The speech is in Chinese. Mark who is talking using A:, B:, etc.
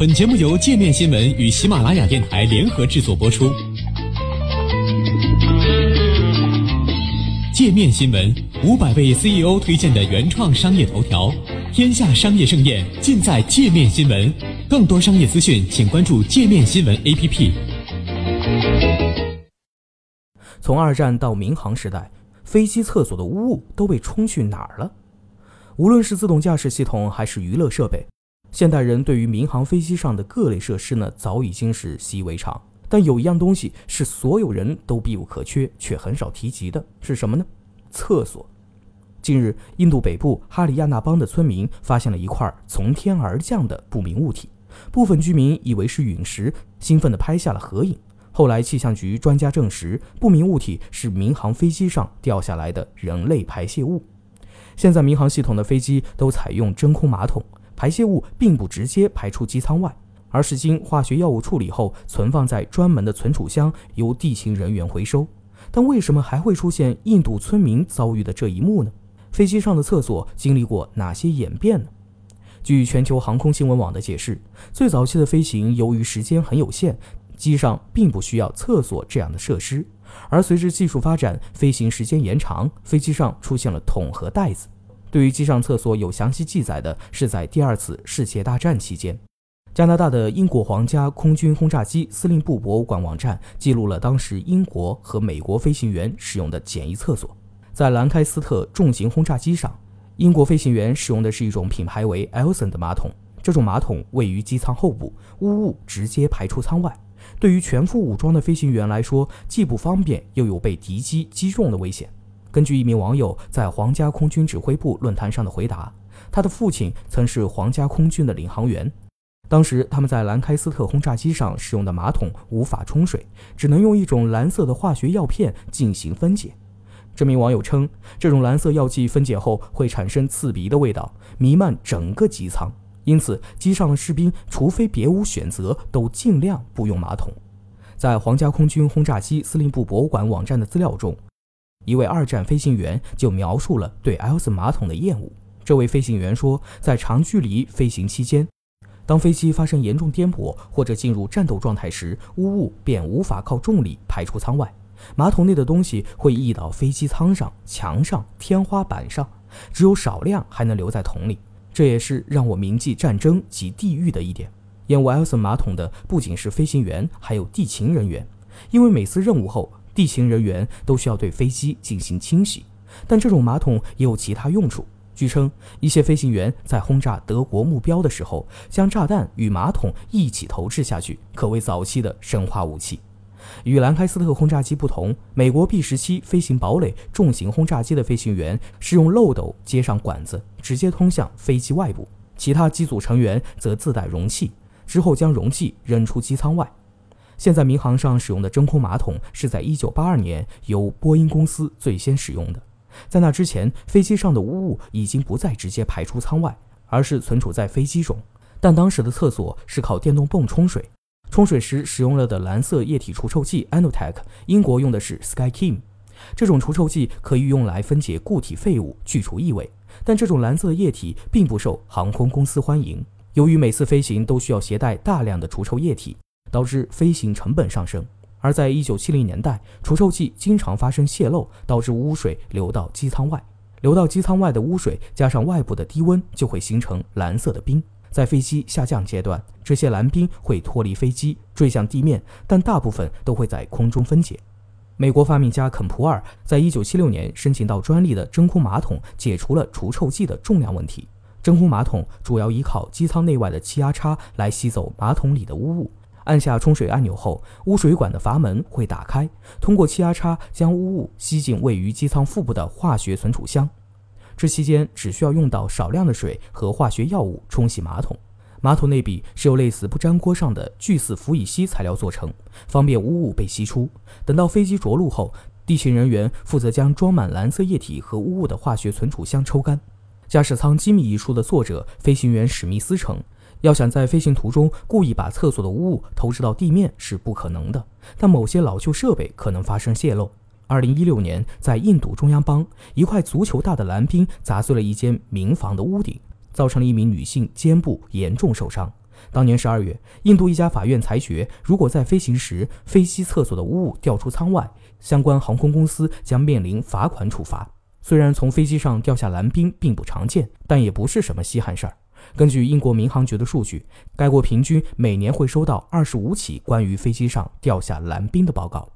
A: 本节目由界面新闻与喜马拉雅电台联合制作播出。界面新闻五百位 CEO 推荐的原创商业头条，天下商业盛宴尽在界面新闻。更多商业资讯，请关注界面新闻 APP。
B: 从二战到民航时代，飞机厕所的污物都被冲去哪儿了？无论是自动驾驶系统还是娱乐设备。现代人对于民航飞机上的各类设施呢，早已经是习以为常。但有一样东西是所有人都必不可缺，却很少提及的，是什么呢？厕所。近日，印度北部哈里亚纳邦的村民发现了一块从天而降的不明物体，部分居民以为是陨石，兴奋地拍下了合影。后来，气象局专家证实，不明物体是民航飞机上掉下来的人类排泄物。现在，民航系统的飞机都采用真空马桶。排泄物并不直接排出机舱外，而是经化学药物处理后存放在专门的存储箱，由地勤人员回收。但为什么还会出现印度村民遭遇的这一幕呢？飞机上的厕所经历过哪些演变呢？据全球航空新闻网的解释，最早期的飞行由于时间很有限，机上并不需要厕所这样的设施。而随着技术发展，飞行时间延长，飞机上出现了桶和袋子。对于机上厕所有详细记载的，是在第二次世界大战期间，加拿大的英国皇家空军轰炸机司令部博物馆网站记录了当时英国和美国飞行员使用的简易厕所。在兰开斯特重型轰炸机上，英国飞行员使用的是一种品牌为 Elson 的马桶，这种马桶位于机舱后部，污物直接排出舱外。对于全副武装的飞行员来说，既不方便，又有被敌机击中的危险。根据一名网友在皇家空军指挥部论坛上的回答，他的父亲曾是皇家空军的领航员。当时他们在兰开斯特轰炸机上使用的马桶无法冲水，只能用一种蓝色的化学药片进行分解。这名网友称，这种蓝色药剂分解后会产生刺鼻的味道，弥漫整个机舱，因此机上的士兵除非别无选择，都尽量不用马桶。在皇家空军轰炸机司令部博物馆网站的资料中。一位二战飞行员就描述了对 L 斯马桶的厌恶。这位飞行员说，在长距离飞行期间，当飞机发生严重颠簸或者进入战斗状态时，污物便无法靠重力排出舱外，马桶内的东西会溢到飞机舱上、墙上、天花板上，只有少量还能留在桶里。这也是让我铭记战争及地狱的一点。厌恶 L 斯马桶的不仅是飞行员，还有地勤人员，因为每次任务后。地勤人员都需要对飞机进行清洗，但这种马桶也有其他用处。据称，一些飞行员在轰炸德国目标的时候，将炸弹与马桶一起投掷下去，可谓早期的生化武器。与兰开斯特轰炸机不同，美国 B 十七飞行堡垒重型轰炸机的飞行员是用漏斗接上管子，直接通向飞机外部，其他机组成员则自带容器，之后将容器扔出机舱外。现在民航上使用的真空马桶是在1982年由波音公司最先使用的。在那之前，飞机上的污物已经不再直接排出舱外，而是存储在飞机中。但当时的厕所是靠电动泵冲水，冲水时使用了的蓝色液体除臭剂 Anotech，英国用的是 SkyKeam。这种除臭剂可以用来分解固体废物、去除异味，但这种蓝色液体并不受航空公司欢迎。由于每次飞行都需要携带大量的除臭液体。导致飞行成本上升，而在一九七零年代，除臭剂经常发生泄漏，导致污水流到机舱外。流到机舱外的污水加上外部的低温，就会形成蓝色的冰。在飞机下降阶段，这些蓝冰会脱离飞机坠向地面，但大部分都会在空中分解。美国发明家肯普尔在一九七六年申请到专利的真空马桶，解除了除臭剂的重量问题。真空马桶主要依靠机舱内外的气压差来吸走马桶里的污物。按下冲水按钮后，污水管的阀门会打开，通过气压差将污物吸进位于机舱腹部的化学存储箱。这期间只需要用到少量的水和化学药物冲洗马桶。马桶内壁是由类似不粘锅上的聚四氟乙烯材料做成，方便污物被吸出。等到飞机着陆后，地勤人员负责将装满蓝色液体和污物的化学存储箱抽干。《驾驶舱机密》一书的作者飞行员史密斯称。要想在飞行途中故意把厕所的污物投掷到地面是不可能的，但某些老旧设备可能发生泄漏。二零一六年，在印度中央邦，一块足球大的蓝冰砸碎了一间民房的屋顶，造成了一名女性肩部严重受伤。当年十二月，印度一家法院裁决，如果在飞行时飞机厕所的污物掉出舱外，相关航空公司将面临罚款处罚。虽然从飞机上掉下蓝冰并不常见，但也不是什么稀罕事儿。根据英国民航局的数据，该国平均每年会收到二十五起关于飞机上掉下蓝冰的报告。